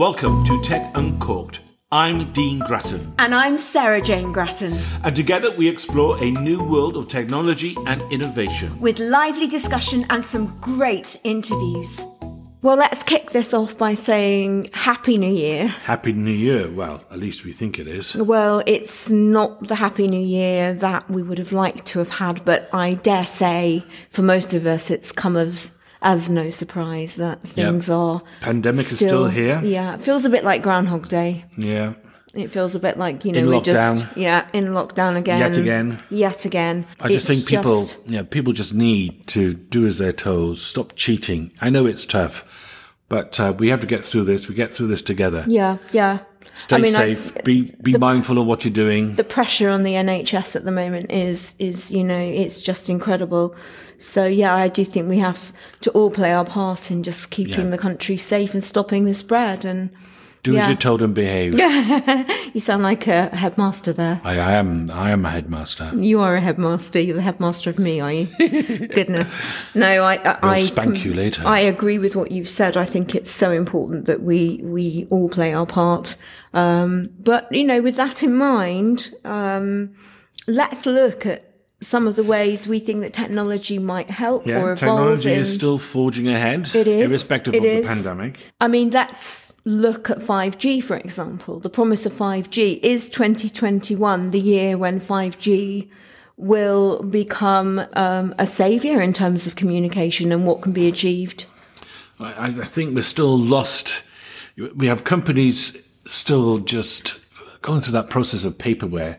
Welcome to Tech Uncorked. I'm Dean Grattan, And I'm Sarah Jane Grattan, and together we explore a new world of technology and innovation. with lively discussion and some great interviews. Well, let's kick this off by saying Happy New Year. Happy New Year. Well, at least we think it is. Well, it's not the Happy New Year that we would have liked to have had, but I dare say for most of us it's come as, as no surprise that things are. Pandemic is still here. Yeah, it feels a bit like Groundhog Day. Yeah. It feels a bit like, you know, In we're just, yeah, in lockdown again. Yet again. Yet again. I just think people, just- yeah, people just need to do as they're told. Stop cheating. I know it's tough, but uh, we have to get through this. We get through this together. Yeah, yeah. Stay I mean, I- safe. be be mindful of what you're doing. the pressure on the NHS at the moment is is you know it's just incredible. So yeah, I do think we have to all play our part in just keeping Yeah. the country safe and stopping the spread. And do as you're told and behave. you sound like a headmaster there. I, I am. I am a headmaster. You are a headmaster. You're the headmaster of me, are you? Goodness. No, I, I, I spank you later. I agree with what you've said. I think it's so important that we we all play our part. Um, but you know, with that in mind, um, let's look at some of the ways we think that technology might help or Yeah, evolve. technology in- is still forging ahead. It is. irrespective It of is. the pandemic. I mean, let's look at 5G, for example. The promise of 5G is 2021 the year when 5G will become um, a savior in terms of communication and what can be achieved. I, I think we're still lost. We have companies still just going through that process of paperware.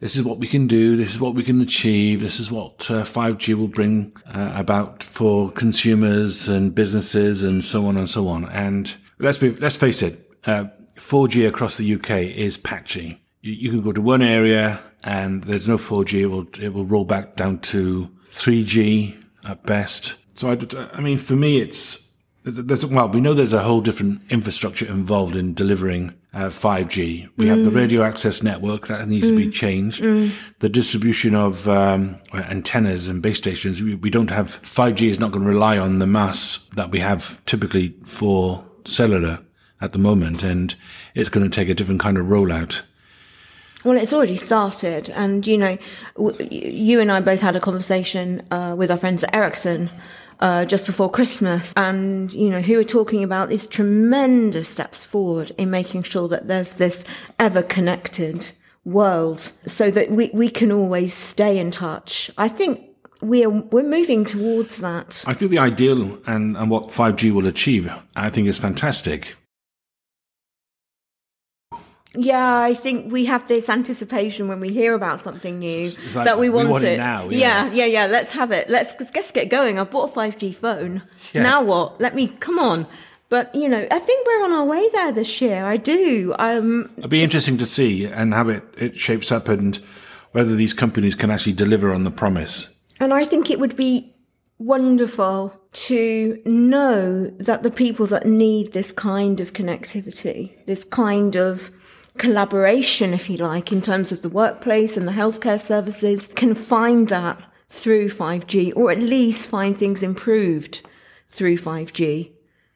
This is what we can do. This is what we can achieve. This is what uh, 5G will bring uh, about for consumers and businesses and so on and so on. And let's be, let's face it, uh, 4G across the UK is patchy. You, you can go to one area and there's no 4G. It will, it will roll back down to 3G at best. So I, I mean, for me, it's, there's, well, we know there's a whole different infrastructure involved in delivering uh, 5G. We have the radio access network that needs to be changed. The distribution of um, antennas and base stations. We, we don't have 5G is not going to rely on the mass that we have typically for cellular at the moment, and it's going to take a different kind of rollout. Well, it's already started, and you know, w- you and I both had a conversation uh, with our friends at Ericsson uh, just before Christmas, and you know, who were talking about these tremendous steps forward in making sure that there's this ever connected world, so that we we can always stay in touch. I think we are we're moving towards that. I think the ideal and, and what 5G will achieve, I think is fantastic. Yeah, I think we have this anticipation when we hear about something new like, that we we want, want it it now, yeah. yeah, yeah, yeah. Let's have it. Let's let's get going. I've bought a five G phone. Yeah. Now what? Let me come on. But you know, I think we're on our way there this year. I do. Um, It'll be interesting to see and how it, it shapes up and whether these companies can actually deliver on the promise. and I think it would be wonderful to know that the people that need this kind of connectivity, this kind of collaboration, if you like, in terms of the workplace and the healthcare services, can find that through 5G, or at least find things improved through 5G.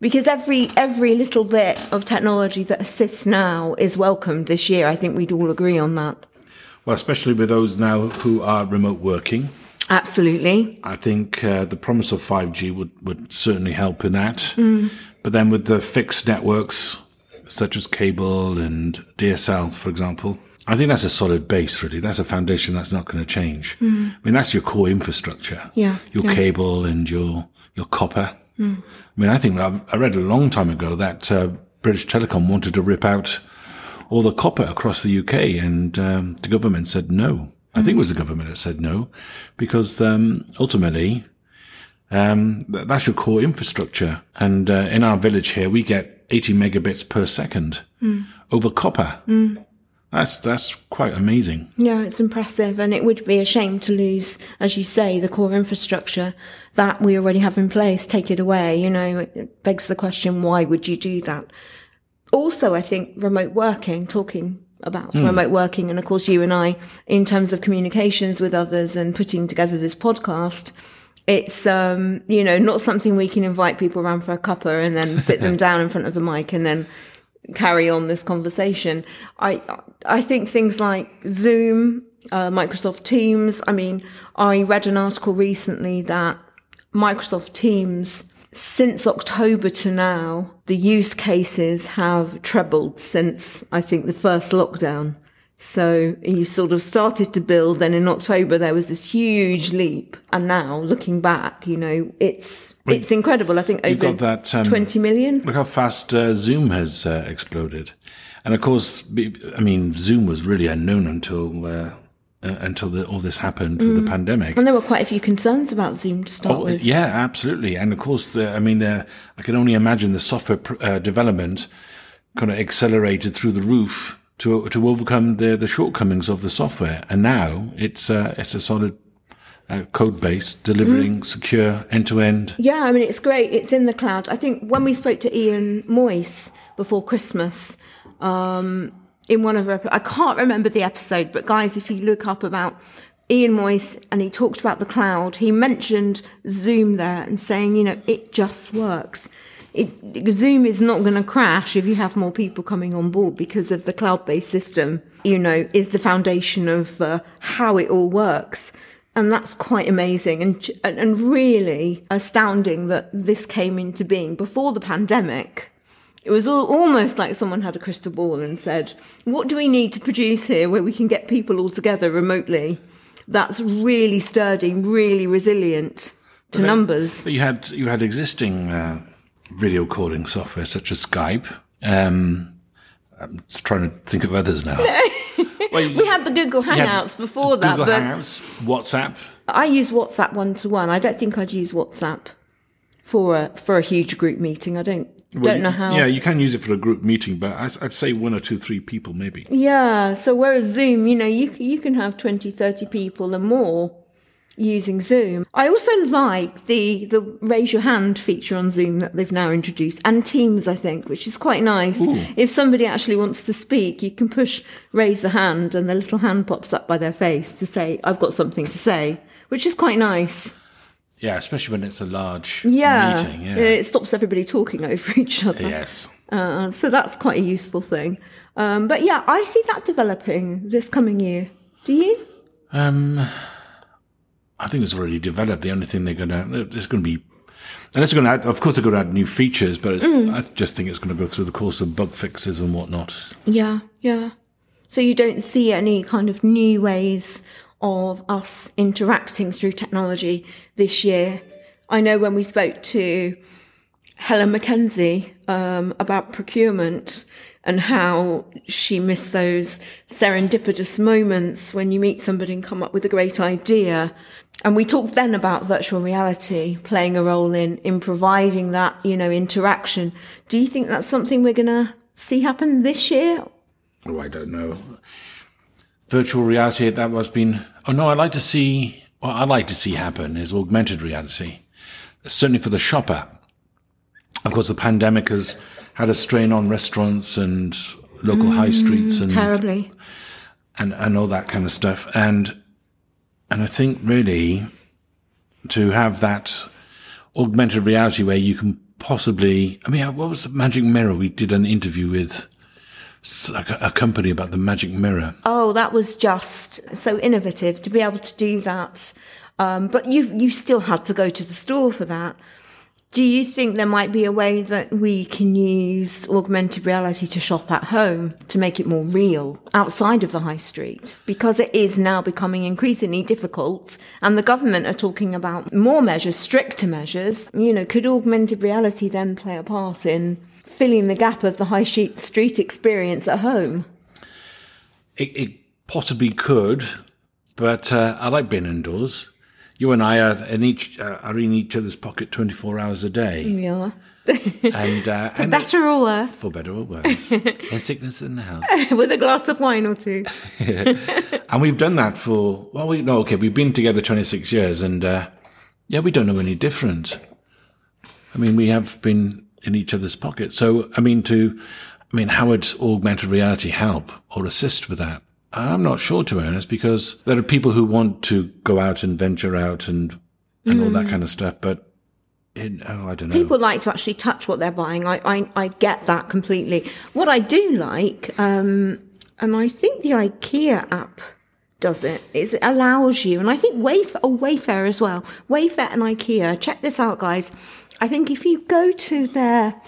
Because every every little bit of technology that assists now is welcomed this year. I think we'd all agree on that. Well, especially with those now who are remote working. Absolutely. I think uh, the promise of 5G would, would certainly help in that. But then with the fixed networks, such as cable and DSL, for example, I think that's a solid base, really. That's a foundation that's not going to change. I mean, that's your core infrastructure. Yeah, Your yeah. cable and your, your copper. I mean, I think I I read a long time ago that uh, British Telecom wanted to rip out all the copper across the UK, and um, the government said no. I think it was the government that said no, because um, ultimately um, that's your core infrastructure. And uh, in our village here, we get 80 megabits per second over copper. That's that's quite amazing. Yeah, it's impressive, and it would be a shame to lose, as you say, the core infrastructure that we already have in place. Take it away, you know. It begs the question: Why would you do that? Also, I think remote working, talking about hmm. remote working, and of course, you and I, in terms of communications with others and putting together this podcast. It's um, you know not something we can invite people around for a cuppa and then sit them down in front of the mic and then carry on this conversation. I I think things like Zoom, uh, Microsoft Teams. I mean, I read an article recently that Microsoft Teams since October to now, the use cases have trebled since I think the first lockdown. So you sort of started to build, then in October there was this huge leap, and now looking back, you know, it's it's incredible. I think over that, um, twenty million. Look how fast uh, Zoom has uh, exploded, and of course, I mean, Zoom was really unknown until. Uh, uh, until the, all this happened with the mm. pandemic. And there were quite a few concerns about Zoom to start oh, with. Yeah, absolutely. And of course, the, I mean, the, I can only imagine the software uh, development kind of accelerated through the roof to to overcome the the shortcomings of the software. And now it's uh, it's a solid uh, code base delivering mm. secure end to end. Yeah, I mean it's great. It's in the cloud. I think when we spoke to Ian Moyse before Christmas, um, in one of our, I can't remember the episode, but guys, if you look up about Ian Moyse and he talked about the cloud, he mentioned Zoom there and saying, you know, it just works it, Zoom is not going to crash if you have more people coming on board because of the cloud-based system, you know, is the foundation of uh, how it all works. And that's quite amazing and, and really astounding that this came into being before the pandemic. It was all, almost like someone had a crystal ball and said, what do we need to produce here where we can get people all together remotely? That's really sturdy, really resilient to but numbers. But you had, you had existing, uh video calling software such as Skype. Um, I'm trying to think of others now. well, we had the Google Hangouts before that. Google Hangouts, WhatsApp. I use WhatsApp one to one. I don't think I'd use WhatsApp for a for a huge group meeting. I don't well, don't know how. Yeah, you can use it for a group meeting, but I'd say one or two, three people maybe. Yeah. So whereas Zoom, you know, you you can have 20, 30 people and more using Zoom. I also like the the raise your hand feature on Zoom that they've now introduced, and Teams, I think, which is quite nice. Ooh. If somebody actually wants to speak, you can push raise the hand, and the little hand pops up by their face to say, "I've got something to say," which is quite nice. Yeah, especially when it's a large yeah, meeting. Yeah, it stops everybody talking over each other. Yes. Uh, so that's quite a useful thing. Um, but yeah, I see that developing this coming year. Do you? Um, I think it's already developed. The only thing they're going to, there's going to be, and it's going to add, of course, they're going to add new features, but mm. I just think it's going to go through the course of bug fixes and whatnot. Yeah, yeah. So you don't see any kind of new ways of us interacting through technology this year. I know when we spoke to Helen McKenzie um, about procurement, and how she missed those serendipitous moments when you meet somebody and come up with a great idea. And we talked then about virtual reality playing a role in, in providing that, you know, interaction. Do you think that's something we're going to see happen this year? Oh, I don't know. Virtual reality, that was been, oh no, I'd like to see, what I'd like to see happen is augmented reality. Certainly for the shopper. Of course, the pandemic has, had a strain on restaurants and local mm, high streets and terribly. and and all that kind of stuff. And and I think really to have that augmented reality where you can possibly I mean what was the magic mirror we did an interview with? A, a company about the magic mirror. Oh that was just so innovative to be able to do that. Um, but you you still had to go to the store for that do you think there might be a way that we can use augmented reality to shop at home to make it more real outside of the high street? Because it is now becoming increasingly difficult and the government are talking about more measures, stricter measures. You know, could augmented reality then play a part in filling the gap of the high street experience at home? It, it possibly could, but uh, I like being indoors you and I are in each uh, are in each other's pocket twenty four hours a day. Yeah. and uh, for and better or worse. For better or worse. in sickness and health. With a glass of wine or two. and we've done that for well, we no okay. We've been together twenty six years, and uh, yeah, we don't know any different. I mean, we have been in each other's pockets. So, I mean, to, I mean, how would augmented reality help or assist with that? I'm not sure, to be honest, because there are people who want to go out and venture out and and mm. all that mm. kind of stuff, but in, oh, I don't know. People like to actually touch what they're buying. I, I, I get that completely. What I do like, um, and I think the IKEA app does it, is it allows you, and I think Wayfair, oh, Wayfair as well, Wayfair and IKEA, check this out, guys. I think if you go to their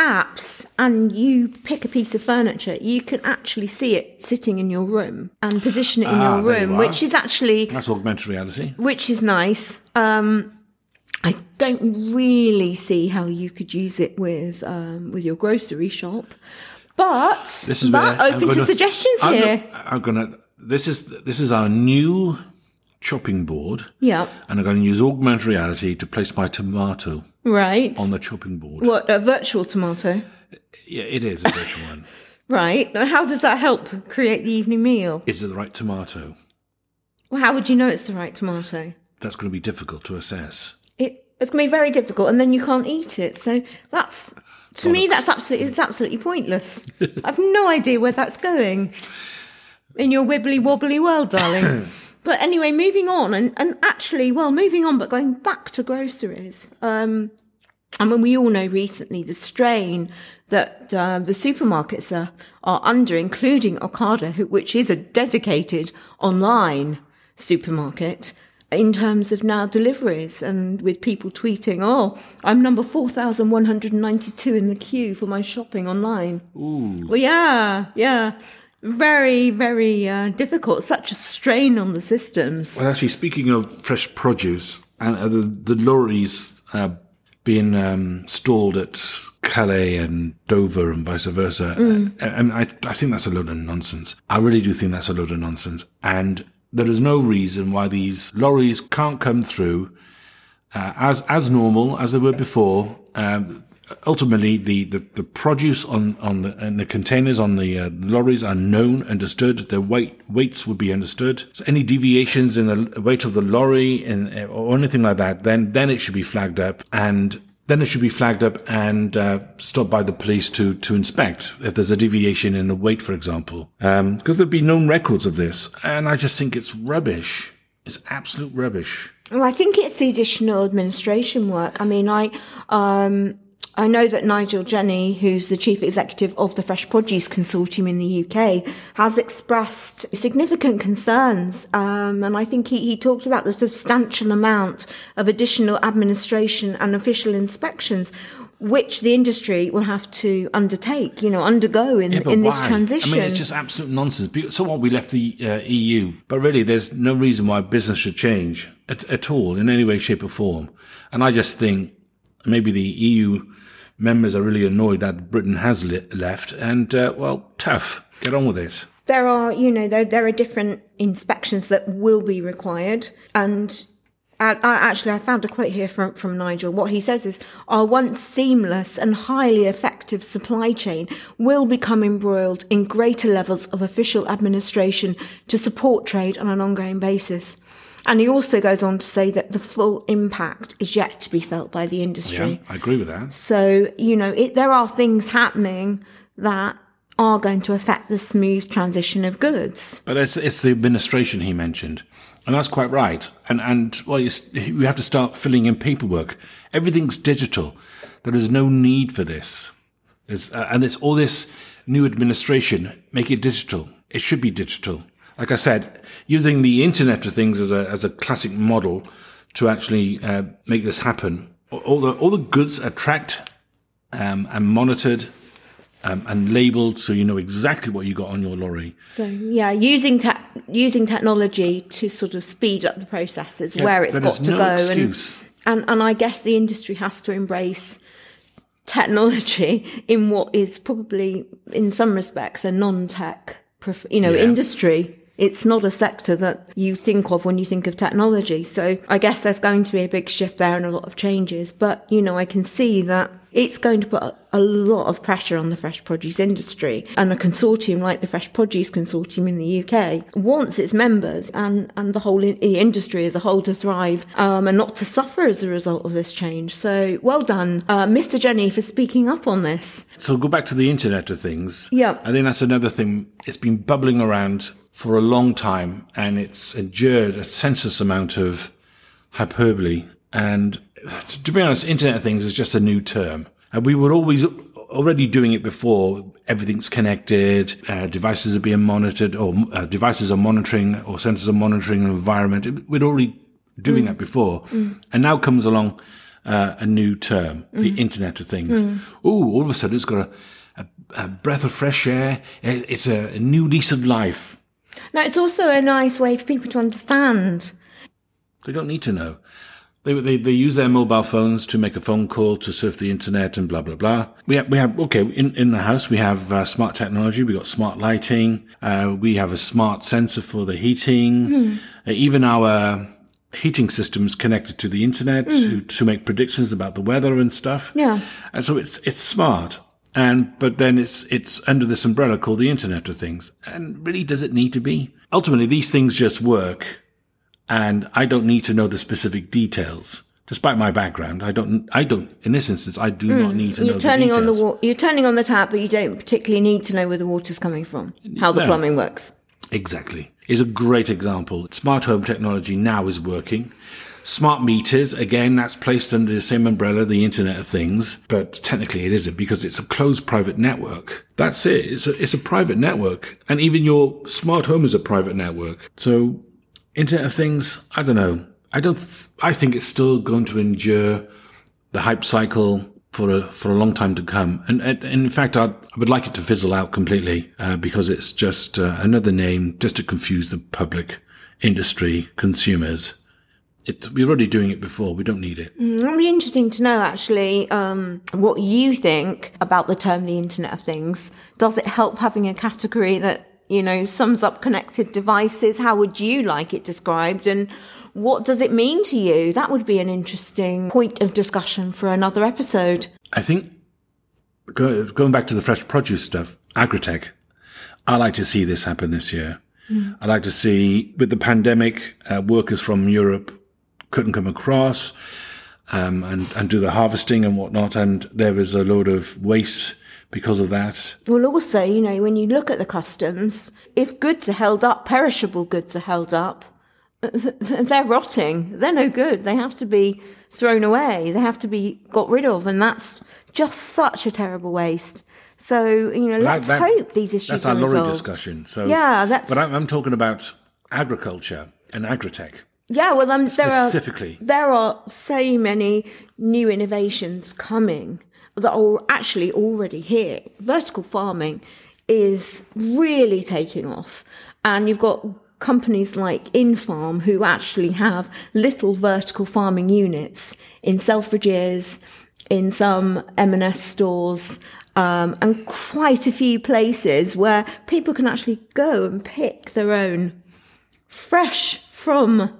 apps and you pick a piece of furniture, you can actually see it sitting in your room and position it in Ah, your there you room, which is actually That's augmented reality. which is nice. Um, I don't really see how you could use it with um, with your grocery shop, but This is but open to gonna- suggestions I'm here. Gonna, I'm gonna. This is this is our new chopping board, yeah, and I'm going to use augmented reality to place my tomato right. on the chopping board. what a virtual tomato, Yeah, it is a virtual one. right? And how does that help create the evening meal? Is it the right tomato? Well, how would you know it's the right tomato? That's going to be difficult to assess. It, it's going to be very difficult, and then you can't eat it. So that's to me, that's absolutely it's absolutely pointless. I've no idea where that's going in your wibbly wobbly world, darling. but anyway, moving on, and and actually, well, moving on, but going back to groceries. Um, I mean, we all know recently the strain that uh, the supermarkets are, are under, including Ocado, who, which is a dedicated online supermarket in terms of now deliveries and with people tweeting, oh, I'm number 4,192 in the queue for my shopping online. Ooh. Well, yeah, yeah. Very, very uh, difficult. Such a strain on the systems. Well, actually, speaking of fresh produce and uh, the, the lorries uh, being um, stalled at Calais and Dover and vice versa, Mm. uh, and I, I think that's a load of nonsense. I really do think that's a load of nonsense. And there is no reason why these lorries can't come through uh, as as normal as they were before. Um, ultimately, the, the, the produce on on the and the containers on the uh, lorries are known, understood. Their weight weights would be understood. So any deviations in the weight of the lorry and or anything like that, then then it should be flagged up and. Then it should be flagged up and uh, stopped by the police to, to inspect if there's a deviation in the weight, for example. Um, because there'd be known records of this. And I just think it's rubbish. It's absolute rubbish. Well, I think it's the additional administration work. I mean, I um, I know that Nigel Jenney, who's the chief executive of the Fresh Produce Consortium in the UK, has expressed significant concerns, um, and I think he, he talked about the substantial amount of additional administration and official inspections. Which the industry will have to undertake, you know, undergo in, Yeah, in this why? transition. I mean, it's just absolute nonsense. So what? We left the uh, EU, but really, there's no reason why business should change at, at all in any way, shape, or form. And I just think maybe the EU members are really annoyed that Britain has li- left, and uh, well, tough. Get on with it. there are, you know, there, there are different inspections that will be required. And I, I actually, I found a quote here from, from Nigel. What he says is, our once seamless and highly effective supply chain will become embroiled in greater levels of official administration to support trade on an ongoing basis. And he also goes on to say that the full impact is yet to be felt by the industry. Yeah, I agree with that. So, you know, it, there are things happening that are going to affect the smooth transition of goods. But it's, it's the administration he mentioned. And that's quite right. And, and well, you, you have to start filling in paperwork. Everything's digital. There is no need for this. There's, uh, and it's all this new administration, make it digital. It should be digital. Like I said, using the Internet of Things as a, as a classic model to actually uh, make this happen. All the, all the goods are tracked um, and monitored um, and labeled so you know exactly what you got on your lorry. So, yeah, using te- using technology to sort of speed up the process is where it's got to no go. excuse. And, and and I guess the industry has to embrace technology in what is probably, in some respects, a non-tech, prof- you know, Yeah. industry. It's not a sector that you think of when you think of technology. So I guess there's going to be a big shift there and a lot of changes. But, you know, I can see that it's going to put a, lot of pressure on the fresh produce industry and a consortium like the Fresh Produce Consortium in the UK wants its members and, and the whole in, industry as a whole to thrive um, and not to suffer as a result of this change. So well done, uh, Mr. Jenney, for speaking up on this. So go back to the Internet of Things. Yeah. I think that's another thing. It's been bubbling around for a long time and it's endured a senseless amount of hyperbole. And to be honest, Internet of Things is just a new term. And we were always already doing it before. Everything's connected. Uh, devices are being monitored, or uh, devices are monitoring, or sensors are monitoring the environment. We're already doing mm. that before, mm. and now comes along uh, a new term, mm. the Internet of Things. Mm. Oh, all of a sudden it's got a, a, a breath of fresh air. It's a, a new lease of life. Now, it's also a nice way for people to understand. They don't need to know. They, they, they use their mobile phones to make a phone call, to surf the internet and blah, blah, blah. We have, we have, okay, in, in the house, we have uh, smart technology. we've got smart lighting. Uh, we have a smart sensor for the heating. Mm. Uh, even our heating systems connected to the internet mm. to, to make predictions about the weather and stuff. Yeah. And so it's, it's smart. And, but then it's, it's under this umbrella called the Internet of Things. And really, does it need to be? Ultimately, these things just work and I don't need to know the specific details. Despite my background, I don't. I don't. In this instance, I do mm. not need to you're know. Turning the on the wa- you're turning on the tap, but you don't particularly need to know where the water's coming from, how the no. plumbing works. Exactly, is a great example. Smart home technology now is working. Smart meters, again, that's placed under the same umbrella, the Internet of Things, but technically it isn't because it's a closed private network. That's it. It's a, it's a private network. And even your smart home is a private network. So Internet of Things, I don't know. I don't. Th- I think it's still going to endure the hype cycle for a for a long time to come. And, and in fact, I'd, I would like it to fizzle out completely uh, because it's just uh, another name just to confuse the public, industry, consumers. It, we're already doing it before. We don't need it. Mm, it'll be interesting to know actually um, what you think about the term the Internet of Things. Does it help having a category that you know, sums up connected devices. How would you like it described? And what does it mean to you? That would be an interesting point of discussion for another episode. I think going back to the fresh produce stuff, agritech, I like to see this happen this year. Mm. I like to see, with the pandemic, uh, workers from Europe couldn't come across um, and, and do the harvesting and whatnot. And there was a load of waste because of that. Well, also, you know, when you look at the customs, if goods are held up, perishable goods are held up, they're rotting. They're no good. They have to be thrown away. They have to be got rid of. And that's just such a terrible waste. So, you know, let's that, hope these issues that's are our lorry discussion. So, yeah, that's. But I'm, I'm talking about agriculture and agritech. Yeah, well, um, there are there are so many new innovations coming that are actually already here. Vertical farming is really taking off. And you've got companies like Infarm who actually have little vertical farming units in Selfridges, in some M&S stores, um, and quite a few places where people can actually go and pick their own fresh from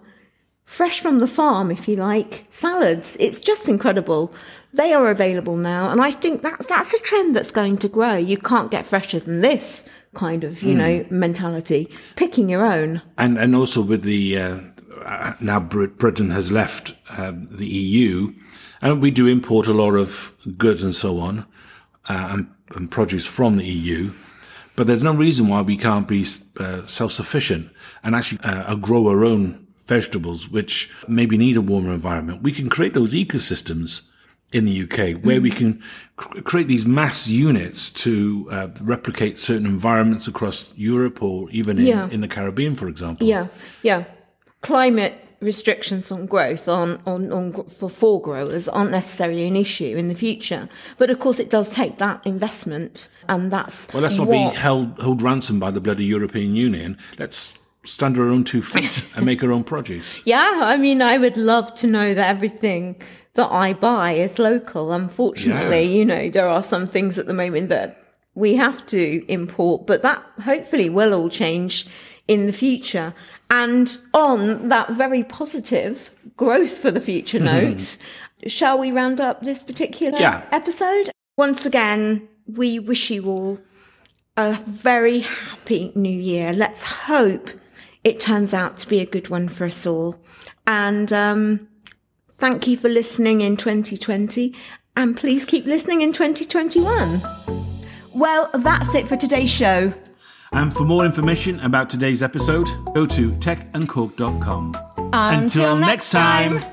fresh from the farm, if you like, salads. It's just incredible. They are available now, and I think that that's a trend that's going to grow. You can't get fresher than this kind of, you mm. know, mentality. Picking your own, and and also with the uh, now Britain has left uh, the EU, and we do import a lot of goods and so on, uh, and, and, produce from the EU. But there's no reason why we can't be uh, self-sufficient and actually uh, grow our own vegetables, which maybe need a warmer environment. We can create those ecosystems in the UK where mm. we can cr- create these mass units to uh, replicate certain environments across Europe or even in, yeah. in the Caribbean, for example. Yeah, yeah. Climate restrictions on growth on, on, on for, for growers aren't necessarily an issue in the future. But of course, it does take that investment, and that's well. Let's not what... be held hold ransom by the bloody European Union. Let's stand on our own two feet and make our own produce. Yeah, I mean, I would love to know that everything that I buy is local. Unfortunately, yeah. you know, there are some things at the moment that we have to import, but that hopefully will all change in the future. And on that very positive growth for the future mm-hmm. note, shall we round up this particular yeah. episode? Once again, we wish you all a very happy new year. Let's hope it turns out to be a good one for us all. And um, Thank you for listening in 2020 and please keep listening in 2021. Well, that's it for today's show. And for more information about today's episode, go to techuncorked.com. Until, Until next time. time.